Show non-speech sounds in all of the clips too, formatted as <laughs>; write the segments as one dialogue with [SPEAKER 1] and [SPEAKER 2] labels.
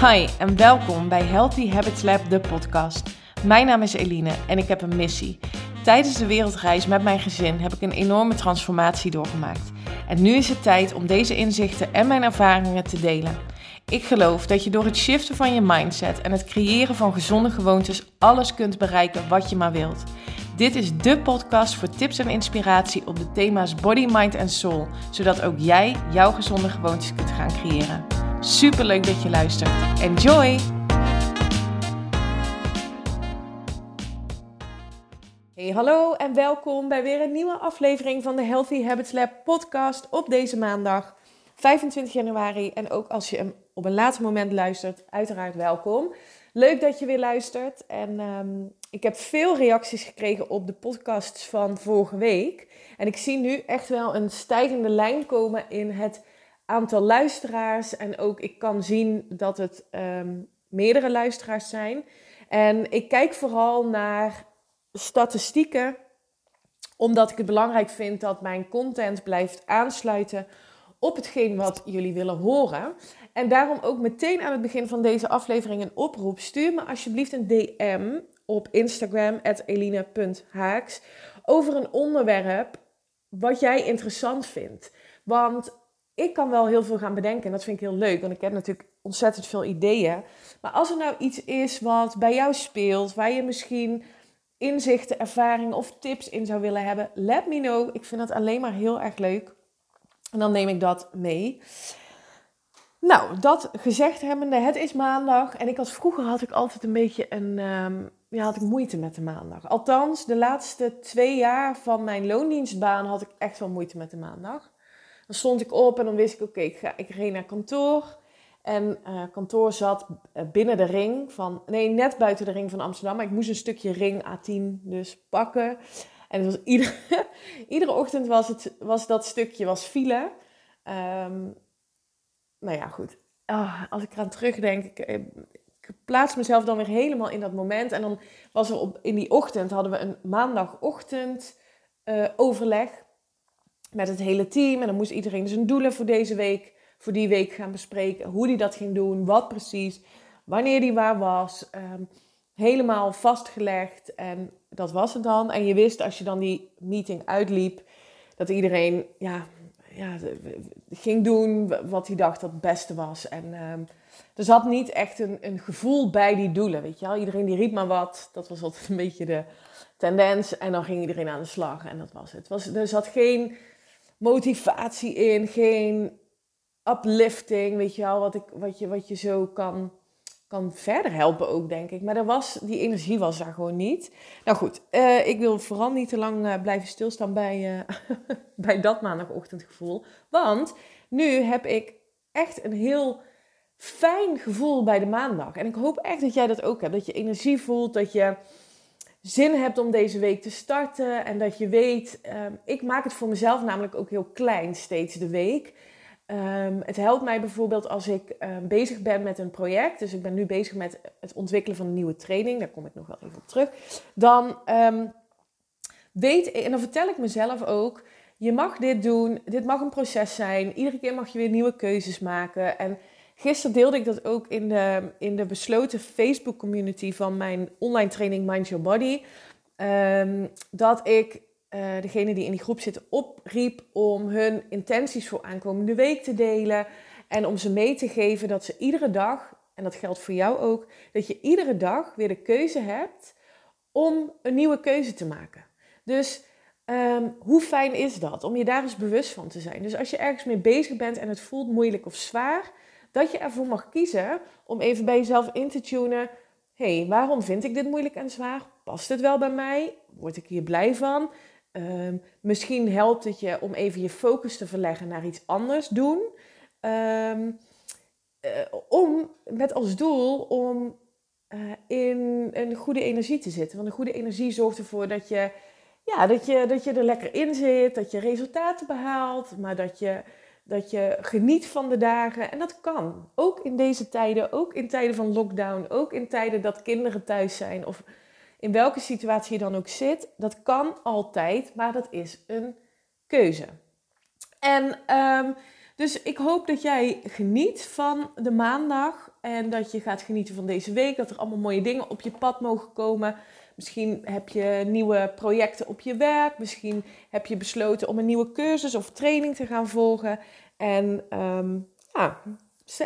[SPEAKER 1] Hi en welkom bij Healthy Habits Lab, de podcast. Mijn naam is Eline en ik heb een missie. Tijdens de wereldreis met mijn gezin heb ik een enorme transformatie doorgemaakt. En nu is het tijd om deze inzichten en mijn ervaringen te delen. Ik geloof dat je door het shiften van je mindset en het creëren van gezonde gewoontes alles kunt bereiken wat je maar wilt. Dit is de podcast voor tips en inspiratie op de thema's body, mind en soul, zodat ook jij jouw gezonde gewoontes kunt gaan creëren. Super leuk dat je luistert. Enjoy! Hey, hallo en welkom bij weer een nieuwe aflevering van de Healthy Habits Lab podcast op deze maandag 25 januari. En ook als je hem op een later moment luistert, uiteraard welkom. Leuk dat je weer luistert. En ehm, ik heb veel reacties gekregen op de podcasts van vorige week. En ik zie nu echt wel een stijgende lijn komen in het aantal luisteraars. En ook ik kan zien dat het ehm, meerdere luisteraars zijn. En ik kijk vooral naar statistieken, omdat ik het belangrijk vind dat mijn content blijft aansluiten op hetgeen wat jullie willen horen. En daarom ook meteen aan het begin van deze aflevering een oproep. Stuur me alsjeblieft een DM op Instagram, eline.haaks, over een onderwerp wat jij interessant vindt. Want ik kan wel heel veel gaan bedenken en dat vind ik heel leuk, want ik heb natuurlijk ontzettend veel ideeën. Maar als er nou iets is wat bij jou speelt, waar je misschien inzichten, ervaringen of tips in zou willen hebben, let me know. Ik vind dat alleen maar heel erg leuk. En dan neem ik dat mee. Nou, dat gezegd hebbende, het is maandag. En ik had vroeger had ik altijd een beetje een, um, ja, had ik moeite met de maandag. Althans, de laatste twee jaar van mijn loondienstbaan had ik echt wel moeite met de maandag. Dan stond ik op en dan wist ik, oké, ik, ga, ik reed naar kantoor. En uh, kantoor zat eh, binnen de ring van, nee, net buiten de ring van Amsterdam. Maar ik moest een stukje ring A10 dus pakken. En het was iedere, <laughs> iedere ochtend was, het, was dat stukje was file. Um, nou ja, goed. Oh, als ik eraan terugdenk, ik, eh, ik, plaats mezelf dan weer helemaal in dat moment. En dan was er op, in die ochtend, hadden we een maandagochtend uh, overleg met het hele team. En dan moest iedereen zijn doelen voor deze week, voor die week gaan bespreken. Hoe die dat ging doen, wat precies, wanneer die waar was. Um, helemaal vastgelegd en dat was het dan. En je wist als je dan die meeting uitliep, dat iedereen ja, ja, ging doen wat hij dacht dat het beste was. En um, er zat niet echt een, een gevoel bij die doelen, weet je wel. Iedereen die riep maar wat, dat was altijd een beetje de tendens. En dan ging iedereen aan de slag en dat was het. Was, er zat geen motivatie in, geen uplifting, weet je wel, wat, ik, wat, je, wat je zo kan kan verder helpen ook, denk ik. Maar er was, die energie was daar gewoon niet. Nou goed, uh, ik wil vooral niet te lang uh, blijven stilstaan bij, uh, <laughs> bij dat maandagochtendgevoel. Want nu heb ik echt een heel fijn gevoel bij de maandag. En ik hoop echt dat jij dat ook hebt. Dat je energie voelt, dat je zin hebt om deze week te starten. En dat je weet, ik maak het voor mezelf namelijk ook heel klein steeds de week. Um, het helpt mij bijvoorbeeld als ik um, bezig ben met een project. Dus ik ben nu bezig met het ontwikkelen van een nieuwe training. Daar kom ik nog wel even op terug. Dan weet en dan vertel ik mezelf ook: je mag dit doen. Dit mag een proces zijn. Iedere keer mag je weer nieuwe keuzes maken. En gisteren deelde ik dat ook in de, in de besloten Facebook community van mijn online training Mind Your Body. dat ik uh, degene die in die groep zitten opriep om hun intenties voor aankomende week te delen. En om ze mee te geven dat ze iedere dag, en dat geldt voor jou ook, dat je iedere dag weer de keuze hebt om een nieuwe keuze te maken. Dus um, hoe fijn is dat? Om je daar eens bewust van te zijn. Dus als je ergens mee bezig bent en het voelt moeilijk of zwaar, dat je ervoor mag kiezen om even bij jezelf in te tunen. Hey, waarom vind ik dit moeilijk en zwaar? Past het wel bij mij? Word ik hier blij van? Um, misschien helpt het je om even je focus te verleggen naar iets anders doen. Um, uh, om, met als doel om uh, in een goede energie te zitten. Want een goede energie zorgt ervoor dat je, ja, dat je, dat je er lekker in zit, dat je resultaten behaalt, maar dat je, dat je geniet van de dagen. En dat kan. Ook in deze tijden, ook in tijden van lockdown, ook in tijden dat kinderen thuis zijn of in welke situatie je dan ook zit, dat kan altijd, maar dat is een keuze. En um, dus ik hoop dat jij geniet van de maandag. En dat je gaat genieten van deze week. Dat er allemaal mooie dingen op je pad mogen komen. Misschien heb je nieuwe projecten op je werk. Misschien heb je besloten om een nieuwe cursus of training te gaan volgen. En ehm, ja,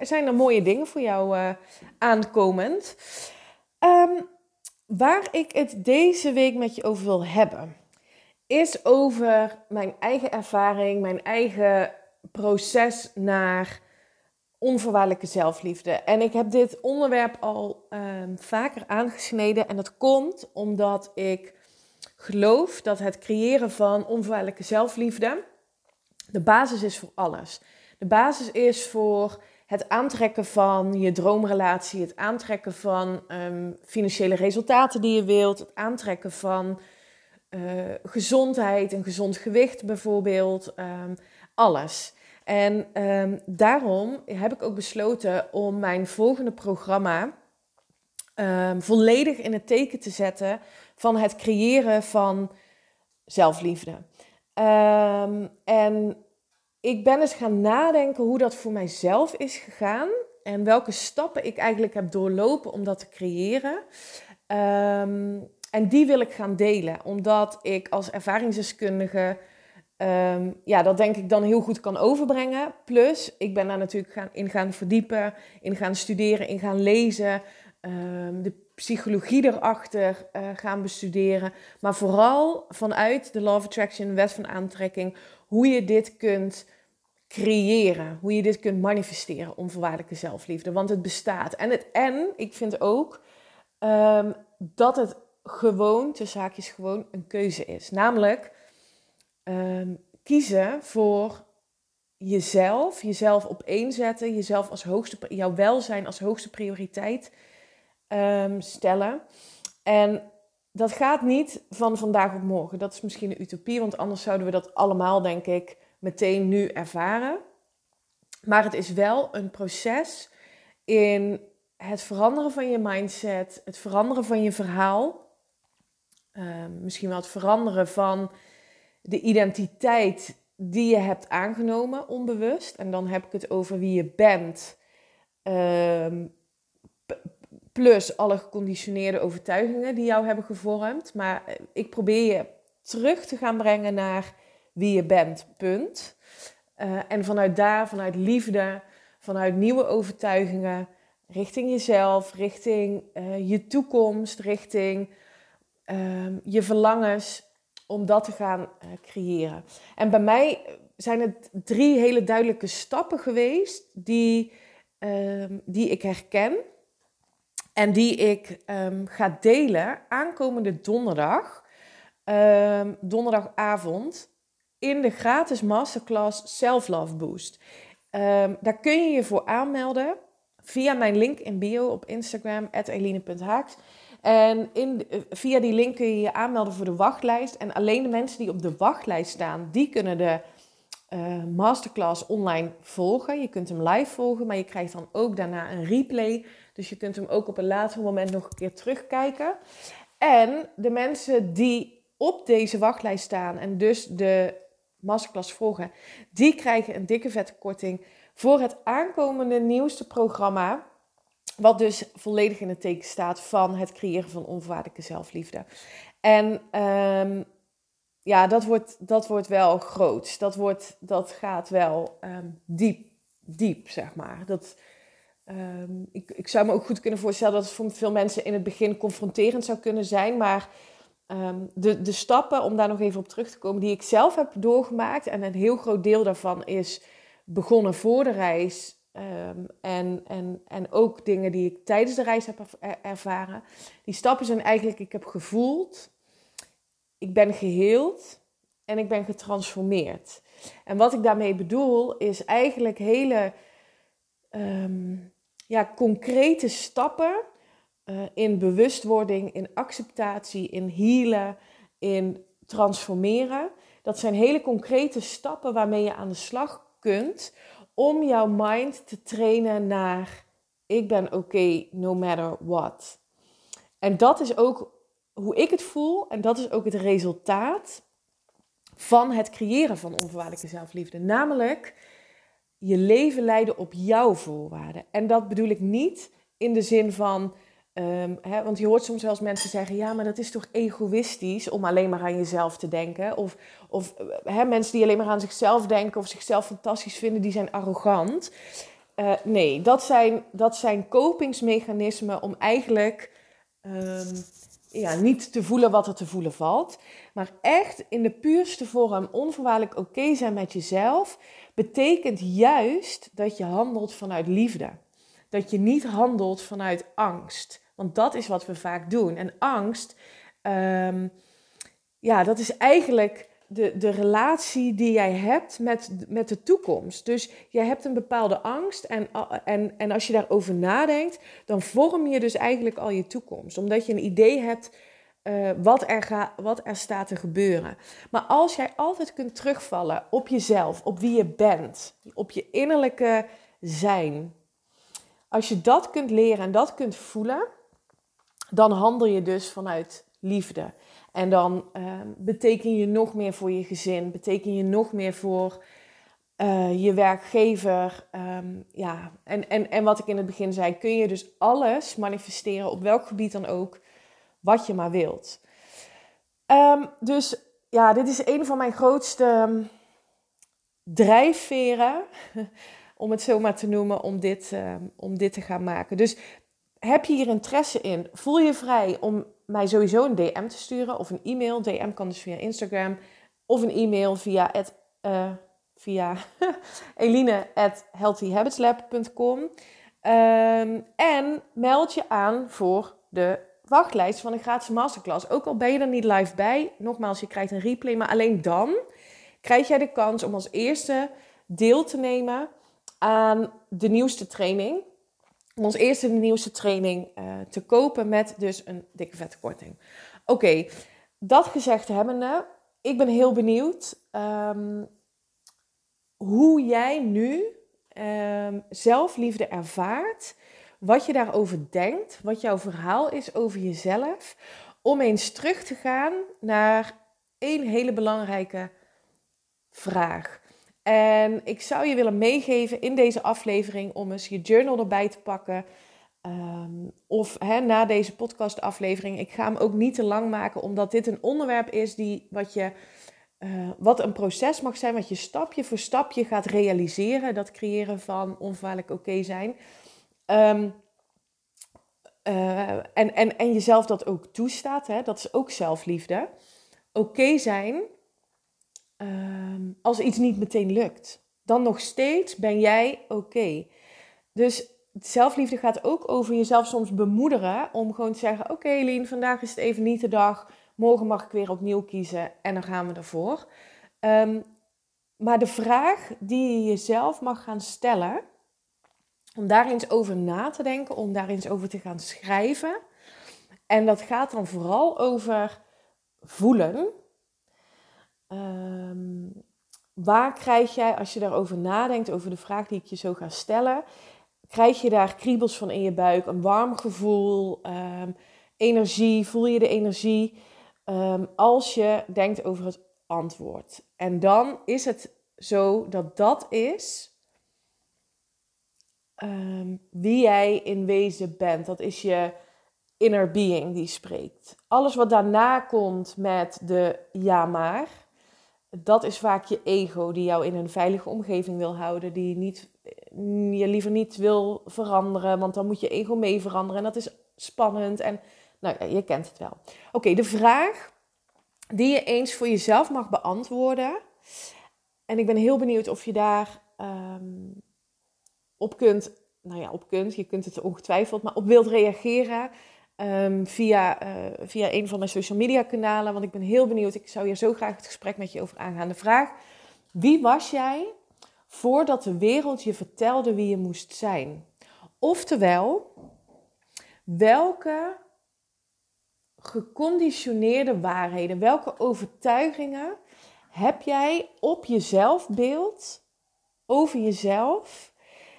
[SPEAKER 1] zijn er mooie dingen voor jou uh, aankomend. Ehm, waar ik het deze week met je over wil hebben, is over mijn eigen ervaring, mijn eigen proces naar onvoorwaardelijke zelfliefde. En ik heb dit onderwerp al um, vaker aangesneden. En dat komt omdat ik geloof dat het creëren van onvoorwaardelijke zelfliefde de basis is voor alles. De basis is voor het aantrekken van je droomrelatie, het aantrekken van um, financiële resultaten die je wilt, het aantrekken van uh, gezondheid, een gezond gewicht bijvoorbeeld, um, alles. En um, daarom heb ik ook besloten om mijn volgende programma um, volledig in het teken te zetten van het creëren van zelfliefde. Um, en ik ben eens gaan nadenken hoe dat voor mijzelf is gegaan en welke stappen ik eigenlijk heb doorlopen om dat te creëren. en die wil ik gaan delen, omdat ik als ervaringsdeskundige Um, ja, dat denk ik dan heel goed kan overbrengen. Plus, ik ben daar natuurlijk gaan, in gaan verdiepen, in gaan studeren, in gaan lezen. Um, de psychologie erachter uh, gaan bestuderen. Maar vooral vanuit de Law of Attraction, wet van aantrekking, hoe je dit kunt creëren. Hoe je dit kunt manifesteren, onvoorwaardelijke zelfliefde. Want het bestaat. En, het, en ik vind ook um, dat het gewoon, tussen haakjes gewoon, een keuze is. Namelijk um, kiezen voor jezelf, jezelf op één zetten, jezelf als hoogste, jouw welzijn als hoogste prioriteit um, stellen. En dat gaat niet van vandaag op morgen. Dat is misschien een utopie, want anders zouden we dat allemaal, denk ik, meteen nu ervaren. Maar het is wel een proces in het veranderen van je mindset, het veranderen van je verhaal. Um, misschien wel het veranderen van de identiteit die je hebt aangenomen onbewust. En dan heb ik het over wie je bent. Um, plus alle geconditioneerde overtuigingen die jou hebben gevormd. Maar eh, ik probeer je terug te gaan brengen naar wie je bent, punt. Uh, en vanuit daar, vanuit liefde, vanuit nieuwe overtuigingen, richting jezelf, richting uh, je toekomst, richting uh, je verlangens, om dat te gaan uh, creëren. En bij mij zijn het drie hele duidelijke stappen geweest die, um, die ik herken en die ik um, ga delen aankomende donderdag, um, donderdagavond, in de gratis masterclass Self Love Boost. daar kun je je voor aanmelden via mijn link in bio op Instagram, eline.haaks. En in, eh, via die link kun je je aanmelden voor de wachtlijst. En alleen de mensen die op de wachtlijst staan, die kunnen de uh, masterclass online volgen. Je kunt hem live volgen, maar je krijgt dan ook daarna een replay. Dus je kunt hem ook op een later moment nog een keer terugkijken. En de mensen die op deze wachtlijst staan en dus de masterclass volgen, die krijgen een dikke vette korting voor het aankomende nieuwste programma wat dus volledig in het teken staat van het creëren van onvoorwaardelijke zelfliefde. En um, ja, dat wordt, dat wordt wel groot. Dat, wordt, dat gaat wel um, diep, diep, zeg maar. Dat, um, ik, ik zou me ook goed kunnen voorstellen dat het voor veel mensen in het begin confronterend zou kunnen zijn. Maar de, de stappen, om daar nog even op terug te komen, die ik zelf heb doorgemaakt. En een heel groot deel daarvan is begonnen voor de reis Um, en, en, en ook dingen die ik tijdens de reis heb ervaren. Die stappen zijn eigenlijk, ik heb gevoeld, ik ben geheeld en ik ben getransformeerd. En wat ik daarmee bedoel is eigenlijk hele um, ja, concrete stappen uh, in bewustwording, in acceptatie, in healen, in transformeren. Dat zijn hele concrete stappen waarmee je aan de slag kunt om jouw mind te trainen naar ik ben oké no matter what. En dat is ook hoe ik het voel en dat is ook het resultaat van het creëren van onvoorwaardelijke zelfliefde. Namelijk, je leven leiden op jouw voorwaarden. En dat bedoel ik niet in de zin van, ehm, hè, want je hoort soms wel eens mensen zeggen, ja, maar dat is toch egoïstisch om alleen maar aan jezelf te denken. Of, of hè, mensen die alleen maar aan zichzelf denken of zichzelf fantastisch vinden, die zijn arrogant. Uh, nee, dat zijn, dat zijn kopingsmechanismen om eigenlijk ehm, ja, niet te voelen wat er te voelen valt. Maar echt in de puurste vorm onvoorwaardelijk oké zijn met jezelf, betekent juist dat je handelt vanuit liefde. Dat je niet handelt vanuit angst. Want dat is wat we vaak doen. En angst, um, ja, dat is eigenlijk de, de relatie die jij hebt met, met de toekomst. Dus jij hebt een bepaalde angst en, en, en als je daarover nadenkt, dan vorm je dus eigenlijk al je toekomst. Omdat je een idee hebt uh, wat, er ga, wat er staat te gebeuren. Maar als jij altijd kunt terugvallen op jezelf, op wie je bent, op je innerlijke zijn. Als je dat kunt leren en dat kunt voelen, dan handel je dus vanuit liefde. En dan uh, beteken je nog meer voor je gezin, beteken je nog meer voor uh, je werkgever. Um, ja, en, en, en wat ik in het begin zei, kun je dus alles manifesteren op welk gebied dan ook, wat je maar wilt. Um, dus ja, dit is een van mijn grootste ehm, drijfveren, <laughs> om het zo maar te noemen, om dit, om dit te gaan maken. Dus heb je hier interesse in? Voel je vrij om mij sowieso een DM te sturen of een e-mail. DM kan dus via Instagram of een e-mail via, uh, via <laughs> eline at. Um, en meld je aan voor de wachtlijst van een gratis masterclass. Ook al ben je er niet live bij, nogmaals, je krijgt een replay, maar alleen dan krijg jij de kans om als eerste deel te nemen aan de nieuwste training ons eerste nieuwste training uh, te kopen met dus een dikke vette korting. Oké, dat gezegd hebbende, ik ben heel benieuwd um, hoe jij nu um, zelfliefde ervaart, wat je daarover denkt, wat jouw verhaal is over jezelf, om eens terug te gaan naar één hele belangrijke vraag. En ik zou je willen meegeven in deze aflevering om eens je journal erbij te pakken. Um, of na deze podcastaflevering. Ik ga hem ook niet te lang maken, omdat dit een onderwerp is die, wat, je, uh, wat een proces mag zijn, wat je stapje voor stapje gaat realiseren. Dat creëren van onvaarlijk oké zijn. Um, uh, en, en, en jezelf dat ook toestaat, hè? dat is ook zelfliefde. Oké zijn Ehm, als iets niet meteen lukt. Dan nog steeds ben jij oké. Dus zelfliefde gaat ook over jezelf soms bemoederen om gewoon te zeggen: Oké, okay, Lien, vandaag is het even niet de dag. Morgen mag ik weer opnieuw kiezen en dan gaan we ervoor. Um, maar de vraag die je jezelf mag gaan stellen, om daar eens over na te denken, om daar eens over te gaan schrijven. En dat gaat dan vooral over voelen. Um, waar krijg jij, als je daarover nadenkt, over de vraag die ik je zo ga stellen, krijg je daar kriebels van in je buik, een warm gevoel, um, energie, voel je de energie um, als je denkt over het antwoord. En dan is het zo dat dat is wie jij in wezen bent. Dat is je inner being die spreekt. Alles wat daarna komt met de ja maar, dat is vaak je ego die jou in een veilige omgeving wil houden, die niet, je liever niet wil veranderen, want dan moet je ego mee veranderen en dat is spannend en nou je kent het wel. Oké, de vraag die je eens voor jezelf mag beantwoorden en ik ben heel benieuwd of je daar um, op kunt, nou ja, op kunt, je kunt het ongetwijfeld, maar op wilt reageren. Ehm, via, uh, via een van mijn social media kanalen. Want ik ben heel benieuwd. Ik zou hier zo graag het gesprek met je over aangaan. De vraag: wie was jij voordat de wereld je vertelde wie je moest zijn? Oftewel, welke geconditioneerde waarheden, welke overtuigingen heb jij op je zelfbeeld, over jezelf,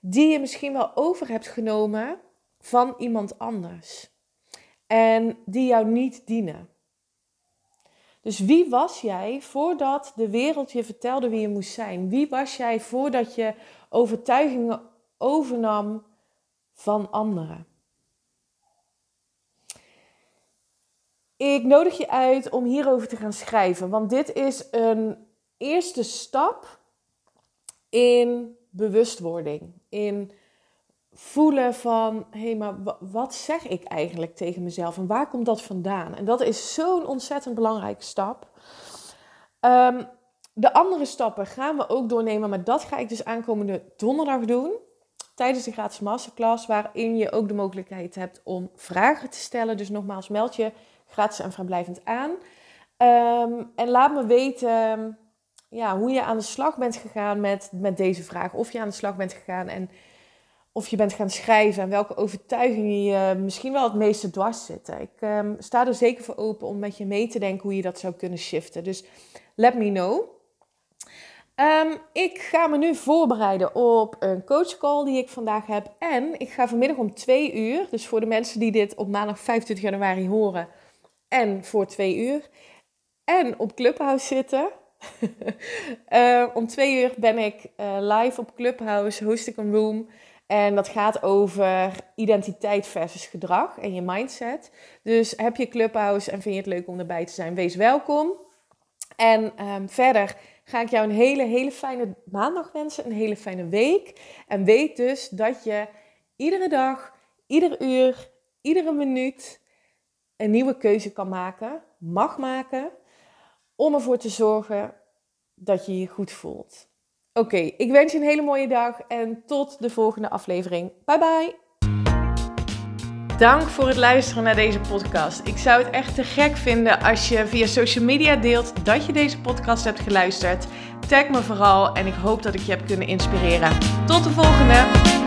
[SPEAKER 1] die je misschien wel over hebt genomen van iemand anders? En die jou niet dienen. Dus wie was jij voordat de wereld je vertelde wie je moest zijn? Wie was jij voordat je overtuigingen overnam van anderen? Ik nodig je uit om hierover te gaan schrijven, want dit is een eerste stap in bewustwording, in voelen van, hé, hey, maar wat zeg ik eigenlijk tegen mezelf en waar komt dat vandaan? En dat is zo'n ontzettend belangrijke stap. Ehm, de andere stappen gaan we ook doornemen, maar dat ga ik dus aankomende donderdag doen. Tijdens de gratis masterclass, waarin je ook de mogelijkheid hebt om vragen te stellen. Dus nogmaals, meld je gratis en vrijblijvend aan. Ehm, en laat me weten ja, hoe je aan de slag bent gegaan met, met deze vraag. Of je aan de slag bent gegaan en of je bent gaan schrijven en welke overtuigingen je misschien wel het meeste dwars zitten. Ik um, sta er zeker voor open om met je mee te denken hoe je dat zou kunnen shiften. Dus let me know. Ehm, ik ga me nu voorbereiden op een coachcall die ik vandaag heb. En ik ga vanmiddag om twee uur, dus voor de mensen die dit op maandag 25 januari horen, en voor twee uur, en op Clubhouse zitten. uh, <laughs> om twee uur ben ik uh, live op Clubhouse, host ik een room. En dat gaat over identiteit versus gedrag en je mindset. Dus heb je Clubhouse en vind je het leuk om erbij te zijn, wees welkom. En um, verder ga ik jou een hele, hele fijne maandag wensen, een hele fijne week. En weet dus dat je iedere dag, ieder uur, iedere minuut een nieuwe keuze kan maken, mag maken, om ervoor te zorgen dat je je goed voelt. Oké, ik wens je een hele mooie dag en tot de volgende aflevering. Bye bye! Dank voor het luisteren naar deze podcast. Ik zou het echt te gek vinden als je via social media deelt dat je deze podcast hebt geluisterd. Tag me vooral en ik hoop dat ik je heb kunnen inspireren. Tot de volgende!